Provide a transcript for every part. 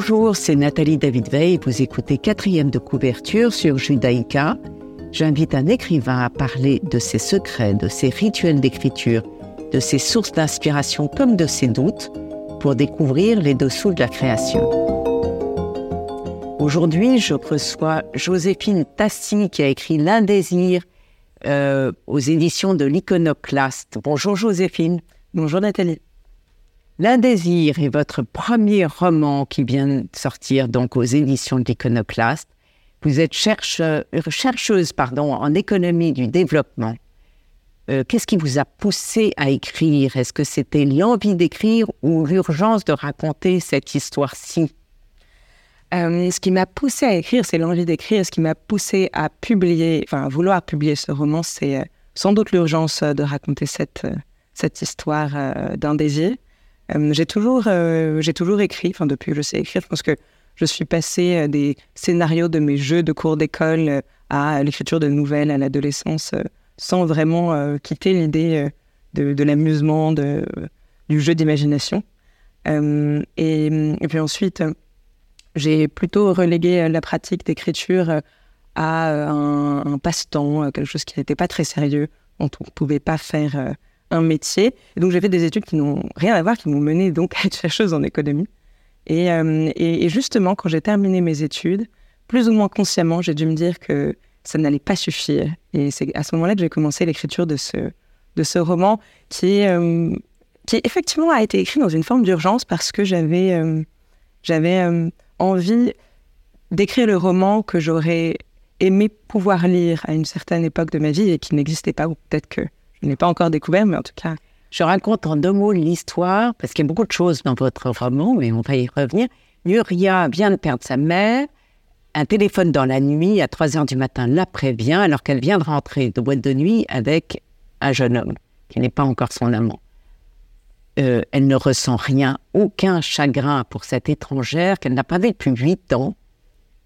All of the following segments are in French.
Bonjour, c'est Nathalie David Veil. Vous écoutez quatrième de couverture sur Judaïka. J'invite un écrivain à parler de ses secrets, de ses rituels d'écriture, de ses sources d'inspiration comme de ses doutes pour découvrir les dessous de la création. Aujourd'hui, je reçois Joséphine Tassi qui a écrit L'Indésir euh, aux éditions de l'Iconoclaste. Bonjour Joséphine. Bonjour Nathalie. L'Indésir est votre premier roman qui vient de sortir donc aux éditions de. Vous êtes chercheuse pardon, en économie du développement. Euh, qu'est-ce qui vous a poussé à écrire? Est-ce que c'était l'envie d'écrire ou l'urgence de raconter cette histoire-ci? Euh, ce qui m'a poussé à écrire, c'est l'envie d'écrire. Ce qui m'a poussé à publier, enfin à vouloir publier ce roman, c'est euh, sans doute l'urgence de raconter cette, cette histoire d'un désir. J'ai toujours, j'ai toujours écrit, enfin depuis que je sais écrire, je pense que je suis passée des scénarios de mes jeux de cours d'école à l'écriture de nouvelles à l'adolescence sans vraiment euh, quitter l'idée euh, de, l'amusement, du jeu d'imagination. Euh, et, puis ensuite, j'ai plutôt relégué la pratique d'écriture à un, passe-temps, quelque chose qui n'était pas très sérieux, dont on ne pouvait pas faire un métier. Donc j'ai fait des études qui n'ont rien à voir, qui m'ont mené donc à être chercheuse en économie. Et, et justement, quand j'ai terminé mes études, plus ou moins consciemment, j'ai dû me dire que ça n'allait pas suffire. Et c'est à ce moment-là que j'ai commencé l'écriture de ce, de ce roman qui, euh, qui effectivement a été écrit dans une forme d'urgence parce que j'avais euh, j'avais euh, envie d'écrire le roman que j'aurais aimé pouvoir lire à une certaine époque de ma vie et qui n'existait pas, ou peut-être que je ne l'ai pas encore découvert, mais en tout cas. Je raconte en deux mots l'histoire, parce qu'il y a beaucoup de choses dans votre roman, mais on va y revenir. Nuria vient de perdre sa mère, un téléphone dans la nuit à 3 heures du matin la prévient alors qu'elle vient de rentrer de boîte de nuit avec un jeune homme qui n'est pas encore son amant. Euh, elle ne ressent rien, aucun chagrin pour cette étrangère qu'elle n'a pas vue depuis huit ans.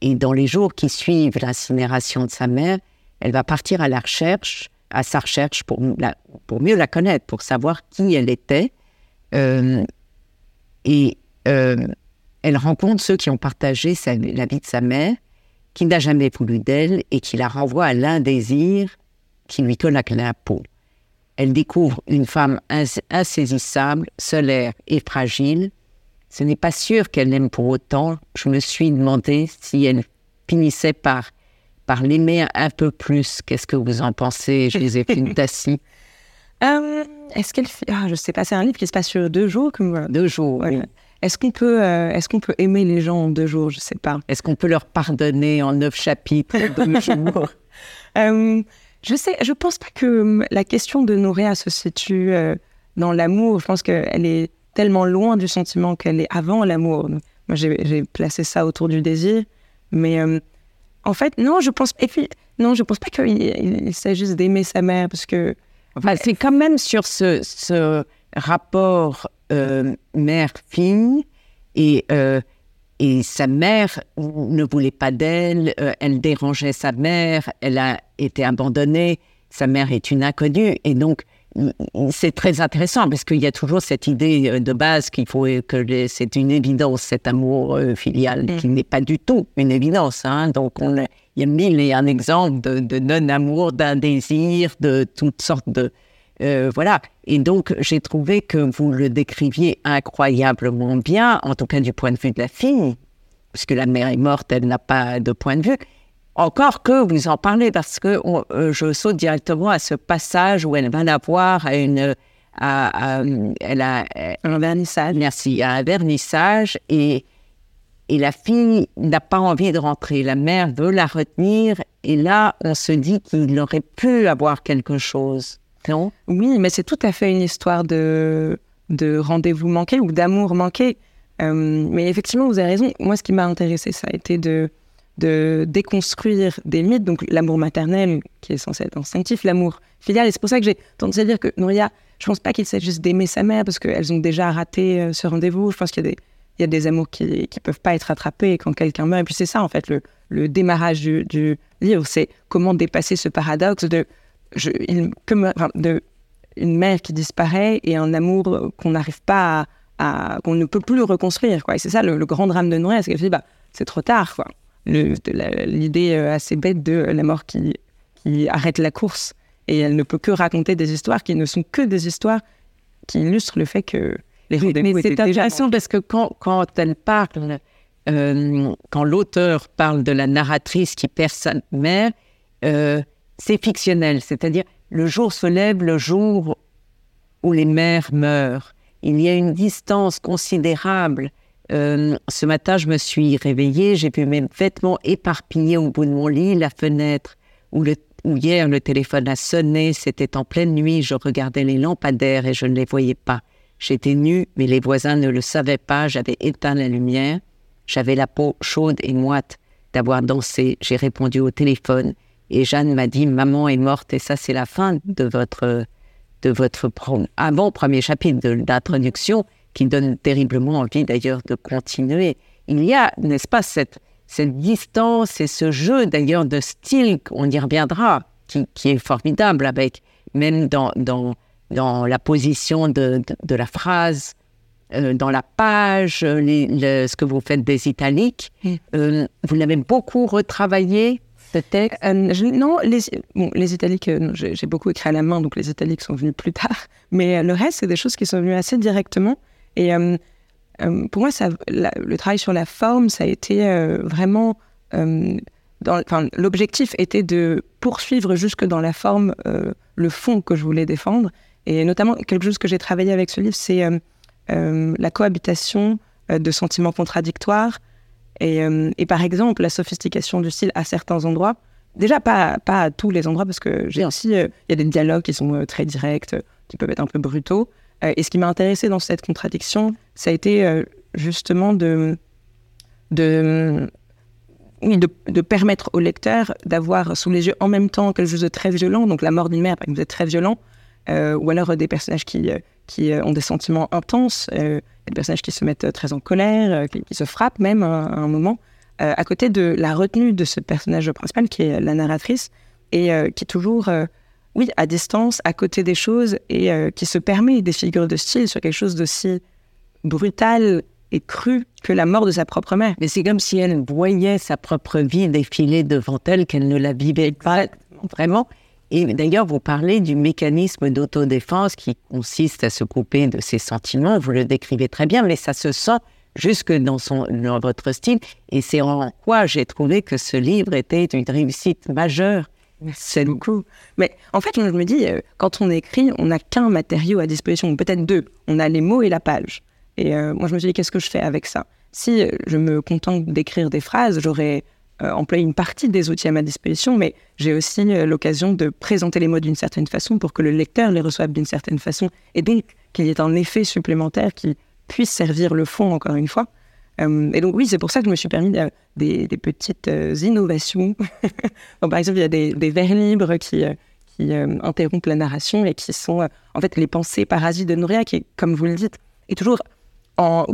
Et dans les jours qui suivent l'incinération de sa mère, elle va partir à la recherche, à sa recherche pour, mieux la connaître, pour savoir qui elle était. Euh, et euh, elle rencontre ceux qui ont partagé la vie de sa mère, qui n'a jamais voulu d'elle et qui la renvoie à l'indésir qui lui colle à la peau. Elle découvre une femme insaisissable, solaire et fragile. Ce n'est pas sûr qu'elle l'aime pour autant. Je me suis demandé si elle finissait par, par l'aimer un peu plus. Qu'est-ce que vous en pensez, Joséphine Tassi? Euh, Est-ce qu'elle... Ah, je sais pas, c'est un livre qui se passe sur deux jours. Comme... Deux jours, oui. Est-ce qu'on peut, euh, est-ce qu'on peut aimer les gens en deux jours? Je sais pas. Est-ce qu'on peut leur pardonner en neuf chapitres deux jours? Euh, Je sais, je pense pas que hum, la question de nourrir se situe euh, dans l'amour. Je pense qu'elle est tellement loin du sentiment qu'elle est avant l'amour. Moi, j'ai placé ça autour du désir, mais hum, en fait, non, je pense. Et puis, non, je pense pas qu'il il, s'agisse d'aimer sa mère, parce que. Enfin, c'est quand même sur ce, ce rapport euh, mère-fille et, euh, et sa mère ne voulait pas d'elle, euh, elle dérangeait sa mère, elle a été abandonnée, sa mère est une inconnue et donc c'est très intéressant parce qu'il y a toujours cette idée de base qu'il faut que c'est une évidence cet amour filial mm. qui n'est pas du tout une évidence. Hein. Donc on il y a mille et un exemples de, de non-amour, d'un désir, de toutes sortes de, euh, voilà. Et donc, j'ai trouvé que vous le décriviez incroyablement bien, en tout cas du point de vue de la fille, puisque la mère est morte, elle n'a pas de point de vue. Encore que vous en parlez, parce que euh, je saute directement à ce passage où elle va la voir à un vernissage. Merci, à un vernissage. Et, la fille n'a pas envie de rentrer. La mère veut la retenir. Et là, on se dit qu'il aurait pu avoir quelque chose. Oui, mais c'est tout à fait une histoire de, de rendez-vous manqué ou d'amour manqué. Euh, mais effectivement, vous avez raison. Moi, ce qui m'a intéressé, ça a été de, de déconstruire des mythes. Donc, l'amour maternel, qui est censé être instinctif, l'amour filial. Et c'est pour ça que j'ai tendance à dire que Nouria, je pense pas qu'il s'agisse d'aimer sa mère, parce qu'elles ont déjà raté euh, ce rendez-vous. Je pense qu'il y a des, il y a des amours qui ne peuvent pas être attrapés quand quelqu'un meurt. Et puis, c'est ça, en fait, le, le démarrage du, livre. C'est comment dépasser ce paradoxe de comme de, une mère qui disparaît et un amour qu'on n'arrive pas qu'on ne peut plus reconstruire. Quoi. Et c'est ça le, grand drame de Nouria, c'est qu'elle se dit, bah, c'est trop tard. Quoi. L'idée euh, assez bête de la mort qui, qui arrête la course. Et elle ne peut que raconter des histoires qui ne sont que des histoires qui illustrent le fait que les déjà... C'est intéressant parce que quand, quand elle parle, euh, quand l'auteur parle de la narratrice qui perd sa mère, euh, c'est fictionnel. C'est-à-dire, le jour se lève le jour où les mères meurent. Il y a une distance considérable. Euh, ce matin, je me suis réveillée, j'ai vu mes vêtements éparpillés au bout de mon lit, la fenêtre où, hier le téléphone a sonné, c'était en pleine nuit, je regardais les lampadaires et je ne les voyais pas. J'étais nue, mais les voisins ne le savaient pas, j'avais éteint la lumière, j'avais la peau chaude et moite d'avoir dansé, j'ai répondu au téléphone et Jeanne m'a dit Maman est morte, et ça, c'est la fin de votre, de votre avant premier chapitre d'introduction qui donne terriblement envie d'ailleurs de continuer. Il y a, n'est-ce pas, cette, cette distance et ce jeu d'ailleurs de style, on y reviendra, qui, qui, est formidable avec, même dans, dans, dans la position de, de, la phrase, euh, dans la page, ce que vous faites des italiques. Euh, vous l'avez beaucoup retravaillé euh, non, les, les italiques, j'ai beaucoup écrit à la main, donc les italiques sont venus plus tard. Mais le reste, c'est des choses qui sont venues assez directement. Et pour moi, le travail sur la forme, ça a été vraiment. L'objectif était de poursuivre jusque dans la forme le fond que je voulais défendre. Et notamment, quelque chose que j'ai travaillé avec ce livre, c'est la cohabitation de sentiments contradictoires euh, et, par exemple, la sophistication du style à certains endroits, déjà pas, pas à tous les endroits, parce que j'ai aussi, euh, il y a des dialogues qui sont euh, très directs, qui peuvent être un peu brutaux. Et ce qui m'a intéressé dans cette contradiction, ça a été justement de, de, de, permettre au lecteur d'avoir sous les yeux en même temps quelque chose de très violent, donc la mort d'une mère, par exemple, très violent, ou alors des personnages qui, qui ont des sentiments intenses, des personnages qui se mettent très en colère, euh, qui, se frappent même à, un moment, euh, à côté de la retenue de ce personnage principal qui est la narratrice et euh, qui est toujours, oui, à distance, à côté des choses et qui se permet des figures de style sur quelque chose d'aussi brutal et cru que la mort de sa propre mère. Mais c'est comme si elle voyait sa propre vie défiler devant elle, qu'elle ne la vivait pas vraiment. Et d'ailleurs, vous parlez du mécanisme d'autodéfense qui consiste à se couper de ses sentiments. Vous le décrivez très bien, mais ça se sent jusque dans, son, dans votre style. Et c'est en quoi j'ai trouvé que ce livre était une réussite majeure. C'est beaucoup. Mais en fait, je me dis, euh, quand on écrit, on n'a qu'un matériau à disposition, peut-être deux. On a les mots et la page. Et euh, moi, je me suis dit, qu'est-ce que je fais avec ça? Si euh, je me contente d'écrire des phrases, j'aurais employer une partie des outils à ma disposition, mais j'ai aussi l'occasion de présenter les mots d'une certaine façon pour que le lecteur les reçoive d'une certaine façon, et donc qu'il y ait un effet supplémentaire qui puisse servir le fond, encore une fois. Euh, et donc oui, c'est pour ça que je me suis permis des, petites innovations. par exemple, il y a des, vers libres qui, qui interrompent la narration et qui sont en fait les pensées parasites de Nouria, qui, comme vous le dites, est toujours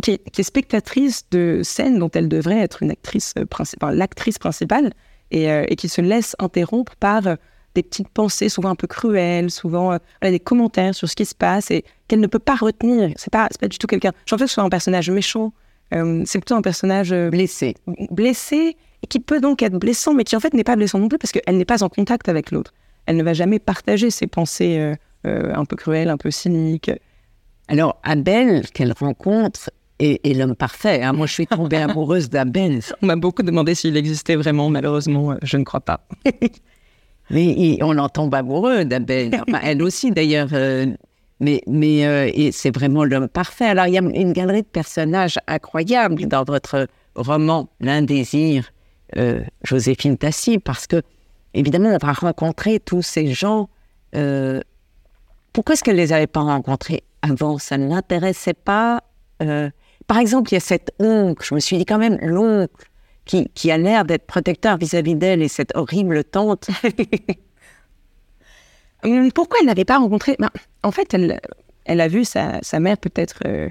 qui, est, spectatrice de scènes dont elle devrait être une actrice euh, principale, l'actrice principale, euh, et, qui se laisse interrompre par euh, des petites pensées, souvent un peu cruelles, souvent des commentaires sur ce qui se passe, et qu'elle ne peut pas retenir. C'est pas, pas du tout quelqu'un. Je pense que ce un personnage méchant. C'est plutôt un personnage blessé, blessé, et qui peut donc être blessant, mais qui en fait n'est pas blessant non plus parce qu'elle n'est pas en contact avec l'autre. Elle ne va jamais partager ses pensées un peu cruelles, un peu cyniques. Alors, Abel, qu'elle rencontre, est, l'homme parfait. Hein. Moi, je suis tombée amoureuse d'Abel. On m'a beaucoup demandé s'il existait vraiment. Malheureusement, euh, je ne crois pas. mais on en tombe amoureux d'Abel. elle aussi, d'ailleurs. Euh, mais mais euh, c'est vraiment l'homme parfait. Alors, il y a une galerie de personnages incroyables dans votre roman L'Indésir, Joséphine Tassi, parce que, évidemment, on va rencontrer tous ces gens. pourquoi est-ce qu'elle ne les avait pas rencontrés avant, ça ne l'intéressait pas. Euh, par exemple, il y a cet oncle, je me suis dit quand même, l'oncle qui, a l'air d'être protecteur vis-à-vis d'elle et cette horrible tante. Hum, pourquoi elle n'avait pas rencontré ben, En fait, elle, a vu sa, mère peut-être euh,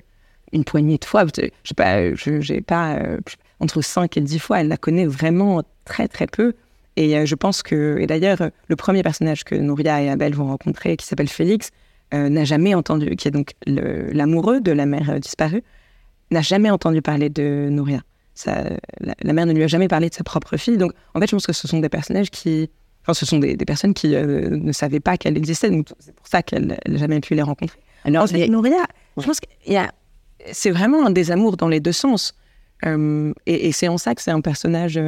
une poignée de fois. Je sais pas, j'ai pas euh, entre 5 et 10 fois. Elle la connaît vraiment très très peu. Et je pense que, et d'ailleurs, le premier personnage que Nouria et Abel vont rencontrer, qui s'appelle Félix, n'a jamais entendu, qui est donc l'amoureux de la mère disparue, n'a jamais entendu parler de Nouria. La, mère ne lui a jamais parlé de sa propre fille. Donc, en fait, je pense que ce sont des personnages qui. Enfin, ce sont des, personnes qui ne savaient pas qu'elle existait. Donc, c'est pour ça qu'elle n'a jamais pu les rencontrer. Alors, Nouria, je pense qu'il y a. C'est vraiment un désamour dans les deux sens. et, et c'est en ça que c'est un personnage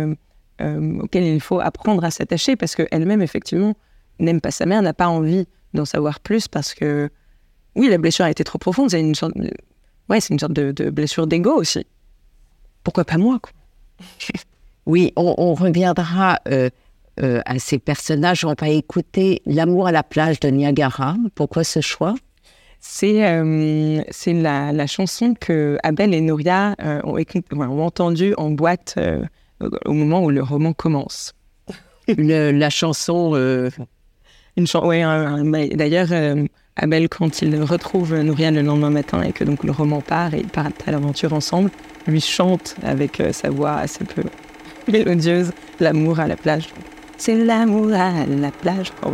euh, auquel il faut apprendre à s'attacher parce qu'elle-même, effectivement, n'aime pas sa mère, n'a pas envie d'en savoir plus parce que, oui, la blessure a été trop profonde. C'est une sorte, de, ouais, c'est une sorte de, blessure d'ego aussi. Pourquoi pas moi Oui, on, reviendra euh, euh, à ces personnages. On va écouter L'amour à la plage de Niagara. Pourquoi ce choix? C'est c'est la, la, chanson que Abel et Nouria ont, ont entendue en boîte au moment où le roman commence. la chanson. Euh, une. Ouais, d'ailleurs, euh, Abel, quand il retrouve Nouria le lendemain matin et que donc le roman part et ils partent à l'aventure ensemble, lui chante avec euh, sa voix assez peu mélodieuse l'amour à la plage. C'est l'amour à la plage. Oh,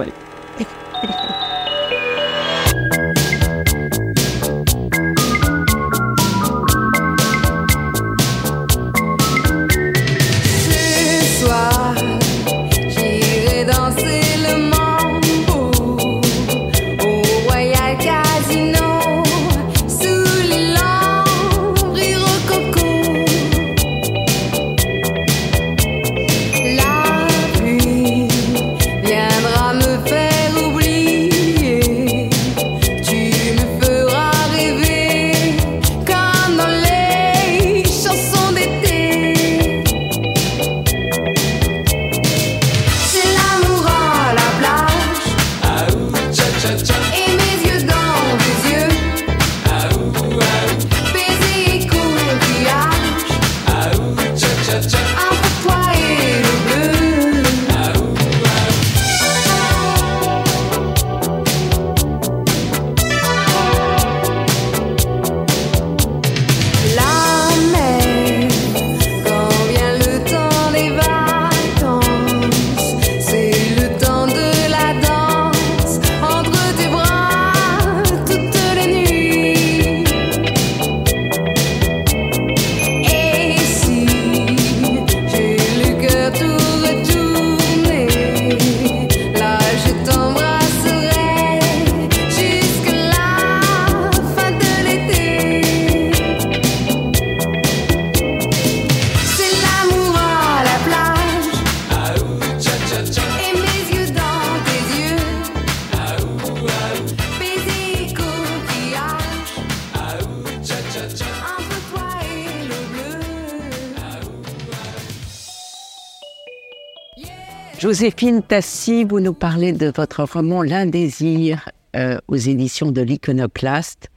Joséphine Tassi, vous nous parlez de votre roman L'Indésir euh, aux éditions de l'Iconoclaste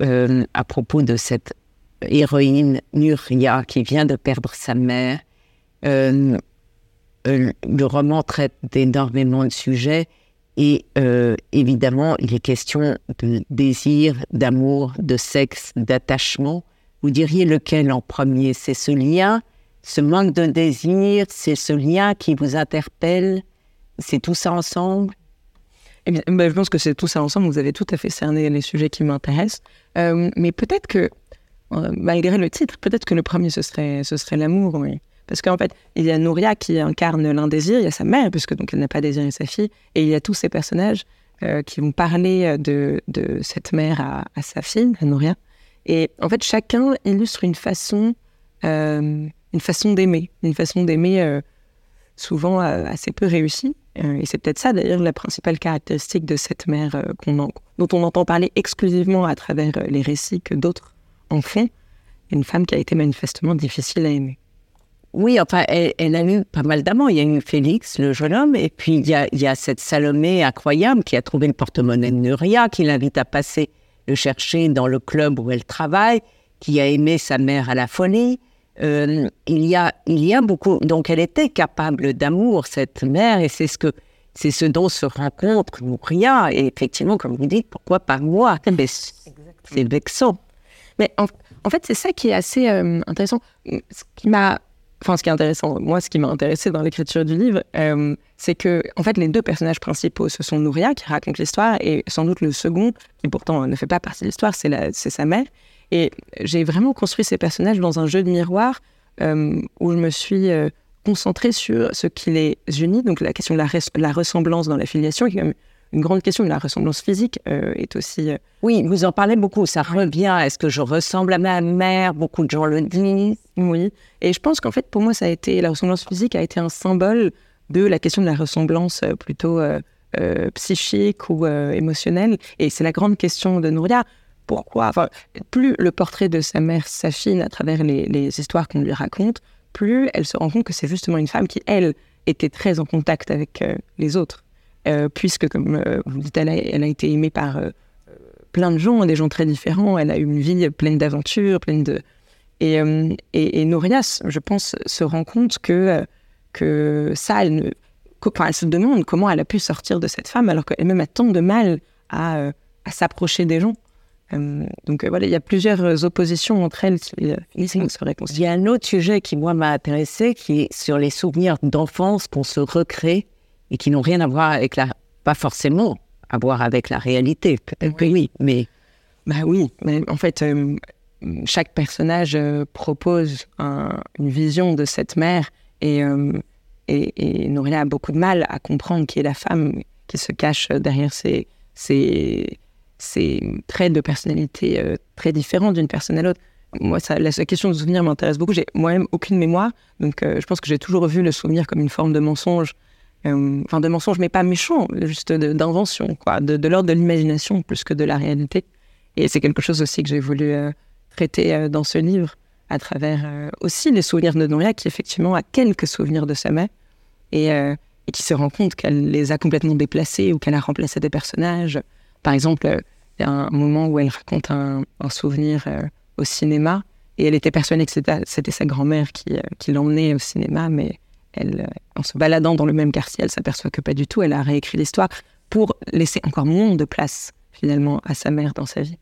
euh, à propos de cette héroïne Nuria qui vient de perdre sa mère. Euh, le roman traite d'énormément de sujets et évidemment il est question de désir, d'amour, de sexe, d'attachement. Vous diriez lequel en premier? C'est ce lien ce manque de désir, c'est ce lien qui vous interpelle, c'est tout ça ensemble? Eh bien, ben, je pense que c'est tout ça ensemble. Vous avez tout à fait cerné les sujets qui m'intéressent. Euh, mais peut-être que, euh, malgré le titre, peut-être que le premier, ce serait, ce serait l'amour. Oui. Parce qu'en fait, il y a Nouria qui incarne l'indésir, il y a sa mère, puisque donc elle n'a pas désiré sa fille, et il y a tous ces personnages euh, qui vont parler de, de cette mère à, à, sa fille, à Nouria. Et en fait, chacun illustre une façon une façon d'aimer, une façon d'aimer euh, souvent euh, assez peu réussie. Euh, et c'est peut-être ça d'ailleurs la principale caractéristique de cette mère dont on entend parler exclusivement à travers les récits que d'autres en font. Une femme qui a été manifestement difficile à aimer. Oui, enfin, elle, a eu pas mal d'amants. Il y a eu Félix, le jeune homme, et puis il y a, il y a cette Salomé incroyable qui a trouvé le porte-monnaie de Nuria, qui l'invite à passer le chercher dans le club où elle travaille, qui a aimé sa mère à la folie. Euh, il, y a, il y a beaucoup. Donc, elle était capable d'amour, cette mère, et c'est ce que c'est ce dont se rencontre Nouria. Et effectivement, comme vous dites, pourquoi pas moi? C'est vexant. Mais en, fait, c'est ça qui est assez euh, intéressant. Ce qui m'a enfin, ce qui est intéressant, moi, ce qui m'a intéressé dans l'écriture du livre, euh, c'est que, en fait, les deux personnages principaux, ce sont Nouria qui raconte l'histoire et sans doute le second, qui pourtant ne fait pas partie de l'histoire, c'est sa mère. Et j'ai vraiment construit ces personnages dans un jeu de miroir euh, où je me suis euh, concentrée sur ce qui les unit, donc la question de la, la ressemblance dans la filiation, qui est quand même une grande question de la ressemblance physique euh, est aussi. Oui, vous en parlez beaucoup. Ça revient. Est-ce que je ressemble à ma mère Beaucoup de gens le disent. Oui. Et je pense qu'en fait, pour moi, ça a été la ressemblance physique a été un symbole de la question de la ressemblance euh, plutôt psychique ou émotionnelle. Et c'est la grande question de Nouria. Pourquoi Plus le portrait de sa mère s'affine à travers les, histoires qu'on lui raconte, plus elle se rend compte que c'est justement une femme qui, elle, était très en contact avec les autres. Euh, puisque, comme euh, vous dites, elle a, elle a, été aimée par euh, plein de gens, des gens très différents. Elle a eu une vie pleine d'aventures, pleine de. Et, et, et, Norias, je pense, se rend compte que, que ça, elle, ne... enfin, elle se demande comment elle a pu sortir de cette femme alors qu'elle-même a tant de mal à, à s'approcher des gens. Donc voilà, il y a plusieurs oppositions entre elles qui se réconcilient. Il y a un autre sujet qui, moi, m'a intéressé, qui est sur les souvenirs d'enfance qu'on se recrée et qui n'ont rien à voir avec la, pas forcément à voir avec la réalité. Peut-être oui. oui, mais. Bah oui, mais en fait, euh, chaque personnage euh, propose une vision de cette mère et, euh, et, et a beaucoup de mal à comprendre qui est la femme qui se cache derrière ces, ces, ces traits de personnalité euh, très différents d'une personne à l'autre. Moi, ça, la, question de souvenir m'intéresse beaucoup. J'ai moi-même aucune mémoire, donc je pense que j'ai toujours vu le souvenir comme une forme de mensonge euh, enfin de mensonges, mais pas méchants, juste d'invention, quoi, de, l'ordre de l'imagination plus que de la réalité. Et c'est quelque chose aussi que j'ai voulu euh, traiter euh, dans ce livre, à travers aussi les souvenirs de Noria, qui effectivement a quelques souvenirs de sa mère, et qui se rend compte qu'elle les a complètement déplacés ou qu'elle a remplacé des personnages. Par exemple, il y a un moment où elle raconte un, souvenir au cinéma, et elle était persuadée que c'était sa grand-mère qui, qui l'emmenait au cinéma, mais elle, euh, en se baladant dans le même quartier, elle s'aperçoit que pas du tout. Elle a réécrit l'histoire pour laisser encore moins de place finalement à sa mère dans sa vie.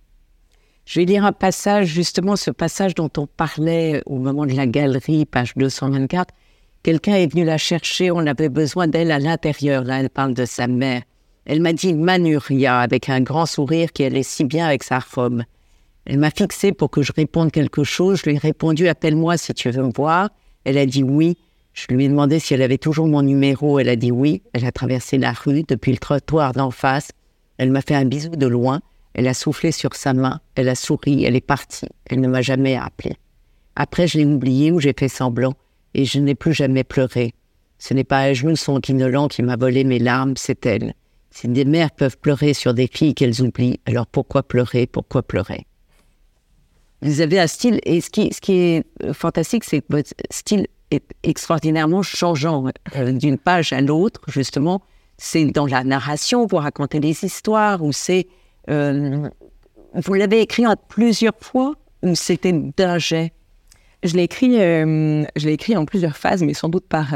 Je vais lire un passage, justement ce passage dont on parlait au moment de la galerie, page 224. Quelqu'un est venu la chercher, on avait besoin d'elle à l'intérieur. Là, elle parle de sa mère. Elle m'a dit Manuria, avec un grand sourire qui allait si bien avec sa robe. Elle m'a fixé pour que je réponde quelque chose. Je lui ai répondu Appelle-moi si tu veux me voir. Elle a dit oui. Je lui ai demandé si elle avait toujours mon numéro. Elle a dit oui. Elle a traversé la rue depuis le trottoir d'en face. Elle m'a fait un bisou de loin. Elle a soufflé sur sa main. Elle a souri. Elle est partie. Elle ne m'a jamais appelé. Après, je l'ai oublié ou j'ai fait semblant et je n'ai plus jamais pleuré. Ce n'est pas un genou sanguinolent qui m'a volé mes larmes, c'est elle. Si des mères peuvent pleurer sur des filles qu'elles oublient, alors pourquoi pleurer Pourquoi pleurer? Vous avez un style, et ce qui, ce qui est fantastique, c'est que votre style est extraordinairement changeant euh, d'une page à l'autre, justement. C'est dans la narration, vous racontez les histoires, ou c'est. Euh, vous l'avez écrit en plusieurs fois, ou c'était d'un jet? Je l'ai écrit, euh, je l'ai écrit en plusieurs phases, mais sans doute par.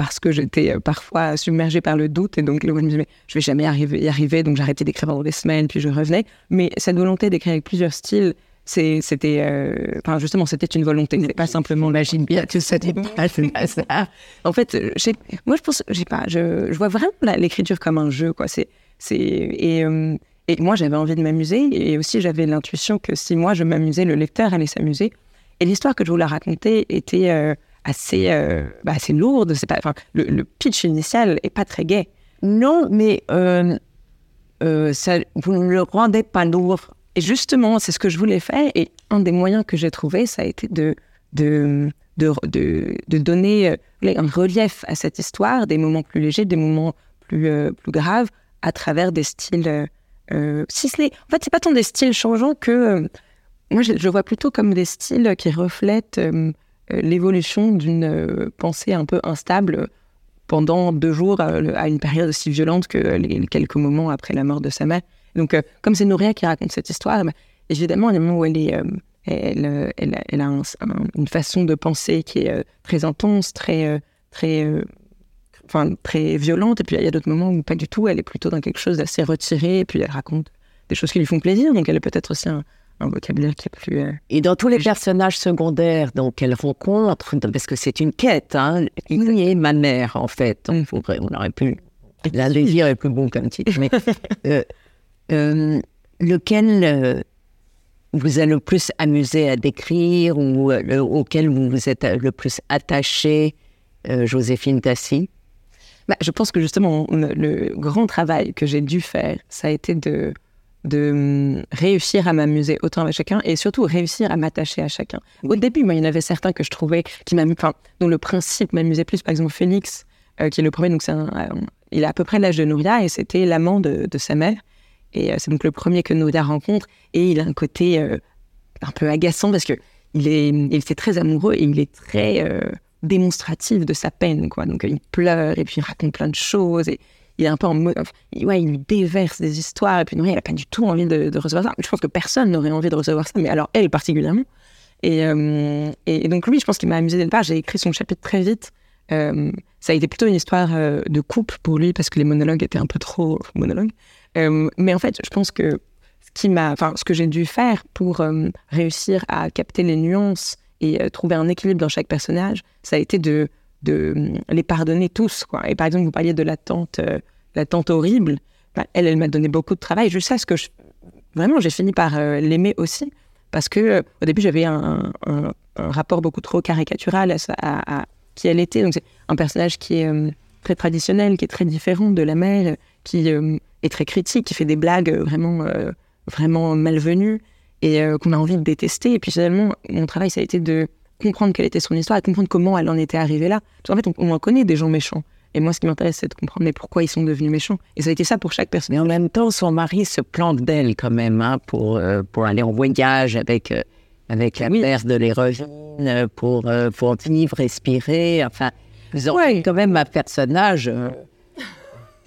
Parce que j'étais parfois submergée par le doute et donc je me disais mais je vais jamais arriver, y arriver donc j'arrêtais d'écrire pendant des semaines puis je revenais mais cette volonté d'écrire avec plusieurs styles c'était, euh, enfin justement, c'était une volonté. C'est pas simplement. J'imagine bien pas ça. En fait, moi je pense, j'ai pas, je, je, vois vraiment l'écriture comme un jeu, quoi. C'est, c'est et, euh, et moi j'avais envie de m'amuser et aussi j'avais l'intuition que si moi je m'amusais, le lecteur allait s'amuser. Et l'histoire que je voulais raconter était euh, assez, bah, assez lourde. C'est pas, le, pitch initial est pas très gai. Non, mais ça, vous ne le rendez pas lourd et justement, c'est ce que je voulais faire. Et un des moyens que j'ai trouvé, ça a été de, de, de, de, donner euh, un relief à cette histoire, des moments plus légers, des moments plus, euh, plus graves, à travers des styles. Euh, euh n'est, en fait, c'est pas tant des styles changeants que moi, je, je, vois plutôt comme des styles qui reflètent l'évolution d'une pensée un peu instable pendant deux jours à, une période aussi violente que les quelques moments après la mort de sa mère. Donc, euh, comme c'est Nouria qui raconte cette histoire, bah, évidemment, a des moments où elle, est, euh, elle, euh, elle, elle, a une façon de penser qui est très intense, très, très, enfin, très violente. Et puis, il y a d'autres moments où pas du tout. Elle est plutôt dans quelque chose d'assez retiré. Et puis, elle raconte des choses qui lui font plaisir. Donc, elle est peut-être aussi un, un vocabulaire qui est plus. euh, Et dans tous les personnages secondaires qu'elle rencontre, parce que c'est une quête, hein, qui est ma mère en fait. On, on aurait pu. La désir est plus bon comme titre, mais euh, euh, lequel vous a le plus amusé à décrire ou le- auquel vous vous êtes le plus attaché, Joséphine Tassi? Bah, je pense que justement, le grand travail que j'ai dû faire, ça a été de, de hum, réussir à m'amuser autant avec chacun et surtout réussir à m'attacher à chacun. Au début, moi, il y en avait certains que je trouvais qui enfin, dont le principe m'amusait plus. Par exemple, Félix, euh, qui est le premier, donc c'est euh, il a à peu près l'âge de Nouria et c'était l'amant de, de sa mère. Et euh, c'est donc le premier que Nouria rencontre et il a un côté un peu agaçant parce que il est, il était très amoureux et il est très démonstratif de sa peine, quoi. Donc il pleure et puis il raconte plein de choses et il est un peu en mode, ouais, il lui déverse des histoires et puis Nouria, elle a pas du tout envie de, recevoir ça. Je pense que personne n'aurait envie de recevoir ça, mais alors elle particulièrement. Et, euh, et, donc lui, je pense qu'il m'a amusé dès le. J'ai écrit son chapitre très vite. Euh, ça a été plutôt une histoire euh, de couple pour lui parce que les monologues étaient un peu trop monologues. Mais en fait, je pense que ce qui m'a, ce que j'ai dû faire pour réussir à capter les nuances et trouver un équilibre dans chaque personnage, ça a été de, de les pardonner tous, quoi. Et par exemple, vous parliez de la tante, euh, la tante horrible. Bah, elle, elle m'a donné beaucoup de travail. Je sais ce que je, vraiment, j'ai fini par euh, l'aimer aussi parce que euh, au début, j'avais un, rapport beaucoup trop caricatural à, qui elle était. Donc c'est un personnage qui est euh, très traditionnel, qui est très différent de la mère, qui est très critique, qui fait des blagues vraiment, vraiment malvenues et qu'on a envie de détester. Et puis finalement, mon travail, ça a été de comprendre quelle était son histoire et comprendre comment elle en était arrivée là. Parce qu'en fait, on, on en connaît des gens méchants. Et moi, ce qui m'intéresse, c'est de comprendre mais pourquoi ils sont devenus méchants. Et ça a été ça pour chaque personne. Mais en même temps, son mari se planque d'elle quand même hein, pour, euh, pour aller en voyage avec, euh, avec la Oui. mère de l'héroïne, euh, pour, euh, pour vivre, respirer. Enfin, vous avez quand même un personnage. euh,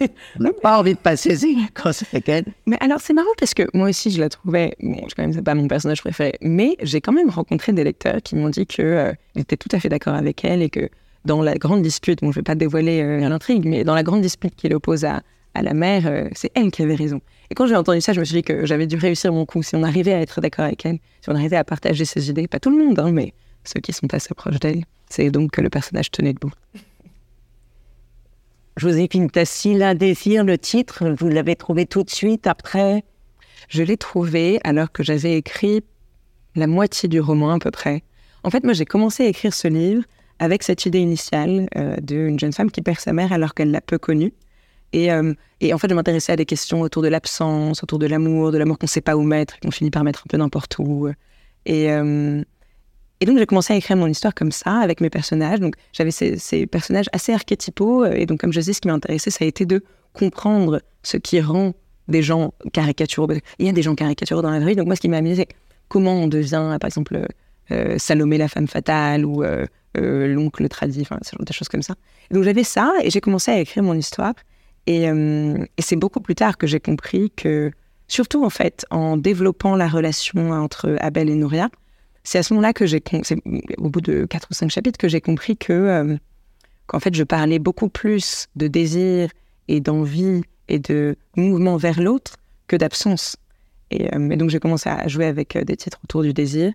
on n'a pas envie de passer vacances avec elle. Mais alors, c'est marrant parce que moi aussi, je la trouvais, bon, quand même, c'est pas mon personnage préféré, mais j'ai quand même rencontré des lecteurs qui m'ont dit qu'ils étaient tout à fait d'accord avec elle et que dans la grande dispute, bon, je vais pas dévoiler euh, l'intrigue, mais dans la grande dispute qui l'oppose à, à la mère, euh, c'est elle qui avait raison. Et quand j'ai entendu ça, je me suis dit que j'avais dû réussir mon coup. Si on arrivait à être d'accord avec elle, si on arrivait à partager ses idées, pas tout le monde, hein, mais ceux qui sont assez proches d'elle, c'est donc que le personnage tenait debout. Joséphine Tassi, l'indésir, le titre, vous l'avez trouvé tout de suite après? Je l'ai trouvé alors que j'avais écrit la moitié du roman à peu près. En fait, moi, j'ai commencé à écrire ce livre avec cette idée initiale euh, d'une jeune femme qui perd sa mère alors qu'elle l'a peu connue. Et, euh, et en fait, je m'intéressais à des questions autour de l'absence, autour de l'amour, de l'amour qu'on ne sait pas où mettre, qu'on finit par mettre un peu n'importe où. Et, euh, et donc, j'ai commencé à écrire mon histoire comme ça, avec mes personnages. Donc, j'avais ces, personnages assez archétypaux. Et donc, comme je disais, ce qui m'a intéressé, ça a été de comprendre ce qui rend des gens caricaturaux. Qu'il y a des gens caricaturaux dans la vie. Donc, moi, ce qui m'a amusé, c'est comment on devient, par exemple, Salomé la femme fatale ou euh, euh, l'oncle tradit, enfin, ce genre de choses comme ça. Donc, j'avais ça et j'ai commencé à écrire mon histoire. Et, euh, c'est beaucoup plus tard que j'ai compris que, surtout en fait, en développant la relation entre Abel et Nouria, c'est à ce moment-là que j'ai, au bout de quatre ou cinq chapitres, que j'ai compris que, euh, qu'en fait, je parlais beaucoup plus de désir et d'envie et de mouvement vers l'autre que d'absence. Et, euh, et donc, j'ai commencé à jouer avec euh, des titres autour du désir.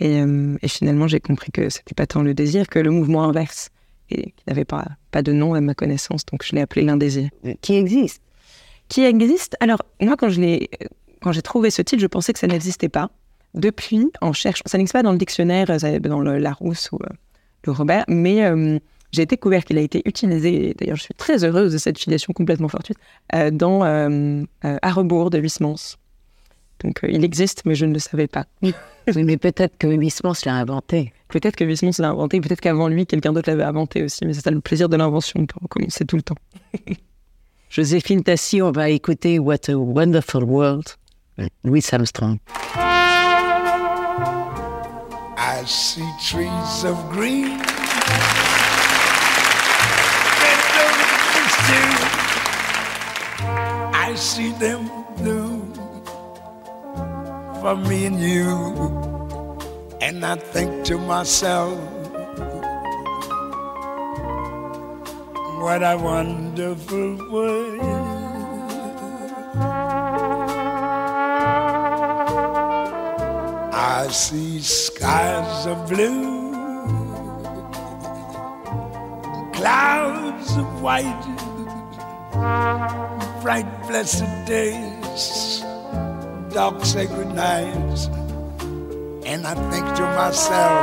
Et, euh, et finalement, j'ai compris que c'était pas tant le désir que le mouvement inverse et qui n'avait pas, pas de nom à ma connaissance. Donc, je l'ai appelé l'indésir Qui existe? Qui existe? Alors, moi, quand l'ai, quand j'ai trouvé ce titre, je pensais que ça n'existait pas. Depuis, en cherchant, ça n'existe pas dans le dictionnaire, euh, dans le Larousse ou euh, le Robert, mais euh, j'ai découvert qu'il a été utilisé, d'ailleurs, je suis très heureuse de cette filiation complètement fortuite, euh, dans euh, euh, À rebours de Huysmans. Donc, euh, il existe, mais je ne le savais pas. Oui, mais peut-être que Huysmans l'a inventé. Peut-être que Huysmans l'a inventé, peut-être qu'avant lui, quelqu'un d'autre l'avait inventé aussi, mais c'est ça le plaisir de l'invention, on peut recommencer tout le temps. Joséphine Tassi, on va écouter What a Wonderful World, Louis Armstrong. I see trees of green. I see them blue for me and you. And I think to myself, what a wonderful world. I see skies of blue, clouds of white, bright blessed days, dark sacred nights, and I think to myself,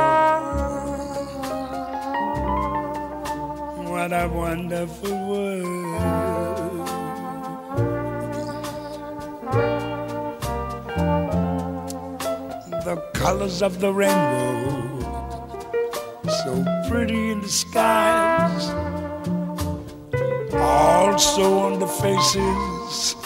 what a wonderful world. The colors of the rainbow, so pretty in the skies, also on the faces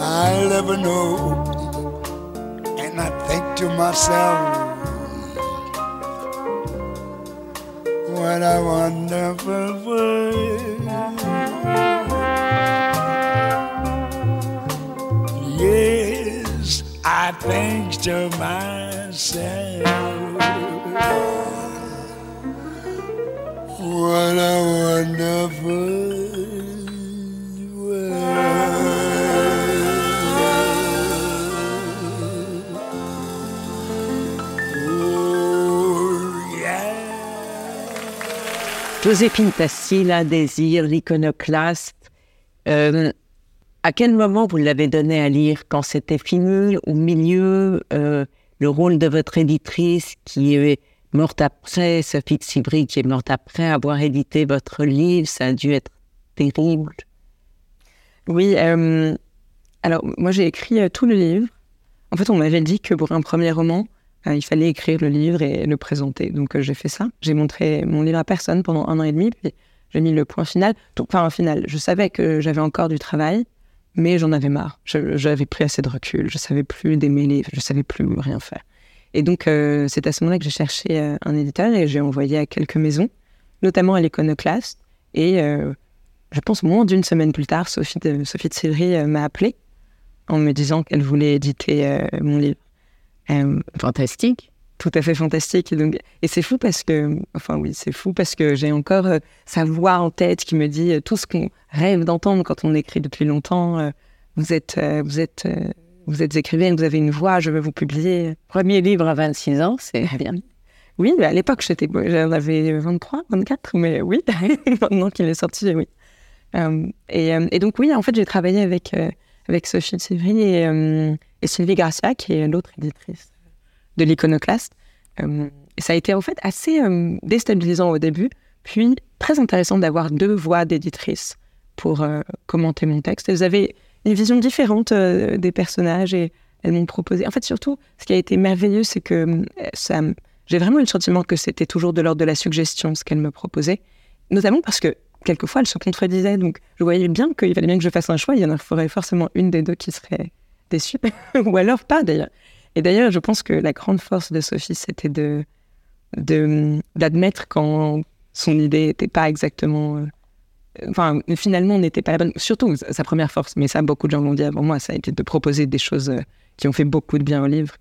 I'll ever know. And I think to myself, what a wonderful world. Yes, I think to myself, what a wonderful Joséphine Tassi, la désir, l'iconoclaste. Euh, à quel moment vous l'avez donné à lire? Quand c'était fini, au milieu, euh, le rôle de votre éditrice qui est morte après, Sophie de Sivry, qui est morte après avoir édité votre livre, ça a dû être terrible. Oui, euh, alors moi j'ai écrit tout le livre. En fait, on m'avait dit que pour un premier roman, il fallait écrire le livre et le présenter. Donc euh, j'ai fait ça. J'ai montré mon livre à personne pendant un an et demi, puis j'ai mis le point final. Enfin, un final, je savais que j'avais encore du travail, mais j'en avais marre. J'avais pris assez de recul. Je savais plus démêler, je savais plus rien faire. Et donc, euh, c'est à ce moment-là que j'ai cherché euh, un éditeur et j'ai envoyé à quelques maisons, notamment à l'Iconoclaste. Et euh, je pense moins d'une semaine plus tard, Sophie de, Sophie de euh, m'a appelé en me disant qu'elle voulait éditer euh, mon livre. Euh, Fantastique. tout à fait fantastique. Et, donc, et c'est fou parce que, enfin oui, c'est fou parce que j'ai encore euh, sa voix en tête qui me dit euh, tout ce qu'on rêve d'entendre quand on écrit depuis longtemps. vous êtes, vous êtes, vous êtes écrivaine, vous avez une voix, je veux vous publier. Premier livre à 26 ans, c'est bien. Oui, mais à l'époque, j'étais, j'en avais 23, 24, mais oui, maintenant qu'il est sorti, oui. Et, et donc, oui, en fait, j'ai travaillé avec, avec Sophie et, euh, et Sylvie Garcia, qui est l'autre éditrice de l'Iconoclaste. Euh, ça a été en fait assez euh, déstabilisant au début, puis très intéressant d'avoir deux voix d'éditrices pour commenter mon texte. Elles avaient une vision différente des personnages et elles m'ont proposé. En fait, surtout, ce qui a été merveilleux, c'est que j'ai vraiment eu le sentiment que c'était toujours de l'ordre de la suggestion ce qu'elles me proposaient, notamment parce que quelquefois elles se contredisaient. Donc, je voyais bien qu'il fallait bien que je fasse un choix. Il y en aurait forcément une des deux qui serait déçue, ou alors pas d'ailleurs. Et d'ailleurs, je pense que la grande force de Sophie, c'était de d'admettre quand son idée n'était pas exactement. euh, Enfin, finalement, n'était pas la bonne. Surtout sa sa première force, mais ça, beaucoup de gens l'ont dit avant moi, ça a été de proposer des choses euh, qui ont fait beaucoup de bien au livre.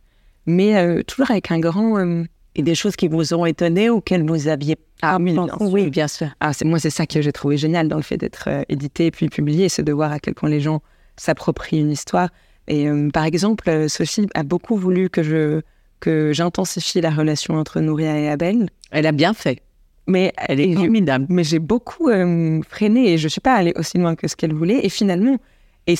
Mais euh, toujours avec un grand. Et des choses qui vous ont étonné ou qu'elles vous aviez Ah oui, pensé- bien sûr. oui, bien sûr. Ah, c'est moi, c'est ça que j'ai trouvé génial dans le fait d'être euh, édité et puis publié, c'est de voir à quel point les gens s'approprient une histoire. Et euh, par exemple, euh, Sophie a beaucoup voulu que je que j'intensifie la relation entre Nouria et Abel, Elle a bien fait. mais Elle est formidable. mais j'ai beaucoup euh, freiné et je suis pas allée aussi loin que ce qu'elle voulait. Et finalement, et,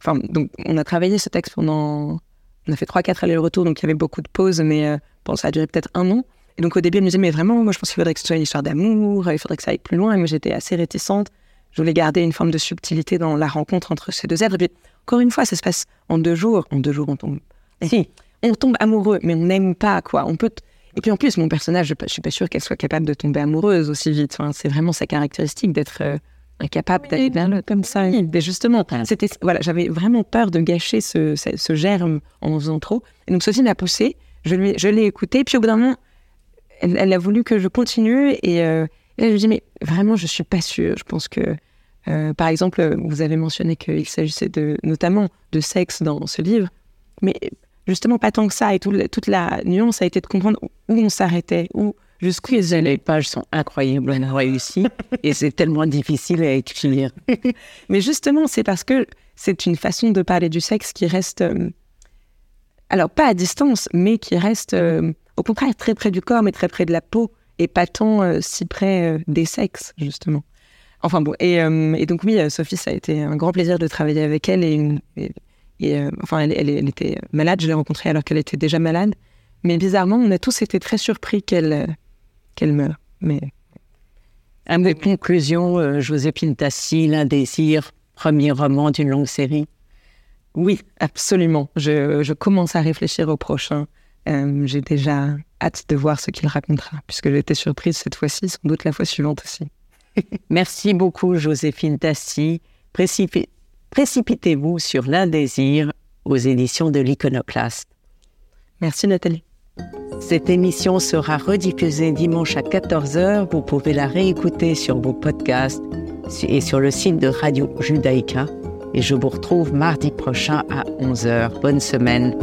enfin, donc on a travaillé ce texte pendant, on a fait trois quatre allers-retours, donc il y avait beaucoup de pauses, mais euh, bon, ça a duré peut-être un an. Et donc au début, elle me disait mais vraiment, moi je pense qu'il faudrait que ce soit une histoire d'amour, il faudrait que ça aille plus loin. Et moi j'étais assez réticente. Je voulais garder une forme de subtilité dans la rencontre entre ces deux êtres. Et puis encore une fois, ça se passe en deux jours. En deux jours, on tombe. Si, on tombe amoureux, mais on n'aime pas quoi. On peut. Et puis en plus, mon personnage, je ne suis pas sûre qu'elle soit capable de tomber amoureuse aussi vite. Enfin, c'est vraiment sa caractéristique d'être euh, incapable d'aller vers comme ça. Mais justement, c'était voilà, j'avais vraiment peur de gâcher ce, ce, germe en faisant trop. Et donc Sophie m'a poussé, je lui, je l'ai écouté, puis au bout d'un moment, elle, a voulu que je continue et, euh, et là, je lui dis mais vraiment, je suis pas sûre. Je pense que euh, par exemple, vous avez mentionné qu'il s'agissait de, notamment de sexe dans ce livre, mais justement pas tant que ça. Et toute la nuance a été de comprendre où on s'arrêtait, où jusqu'où les pages sont incroyablement réussies et c'est tellement difficile à écrire. mais justement, c'est parce que c'est une façon de parler du sexe qui reste, euh, alors pas à distance, mais qui reste euh, au contraire très près du corps, mais très près de la peau et pas tant si près des sexes, justement. Enfin bon, et, euh, donc oui, euh, Sophie, ça a été un grand plaisir de travailler avec elle. Et, euh, enfin, elle, elle, était malade, je l'ai rencontrée alors qu'elle était déjà malade. Mais bizarrement, on a tous été très surpris qu'elle qu'elle meure. Mais à mes conclusions, Joséphine Tassi, L'Indésir, premier roman d'une longue série. Oui, absolument. Je, je, commence à réfléchir au prochain. J'ai déjà hâte de voir ce qu'il racontera, puisque j'ai été surprise cette fois-ci, sans doute la fois suivante aussi. Merci beaucoup, Joséphine Tassi. Précipitez-vous sur l'indésir aux éditions de l'Iconoclaste. Merci, Nathalie. Cette émission sera rediffusée dimanche à 14h. Vous pouvez la réécouter sur vos podcasts et sur le site de Radio Judaïka. Et je vous retrouve mardi prochain à 11h. Bonne semaine.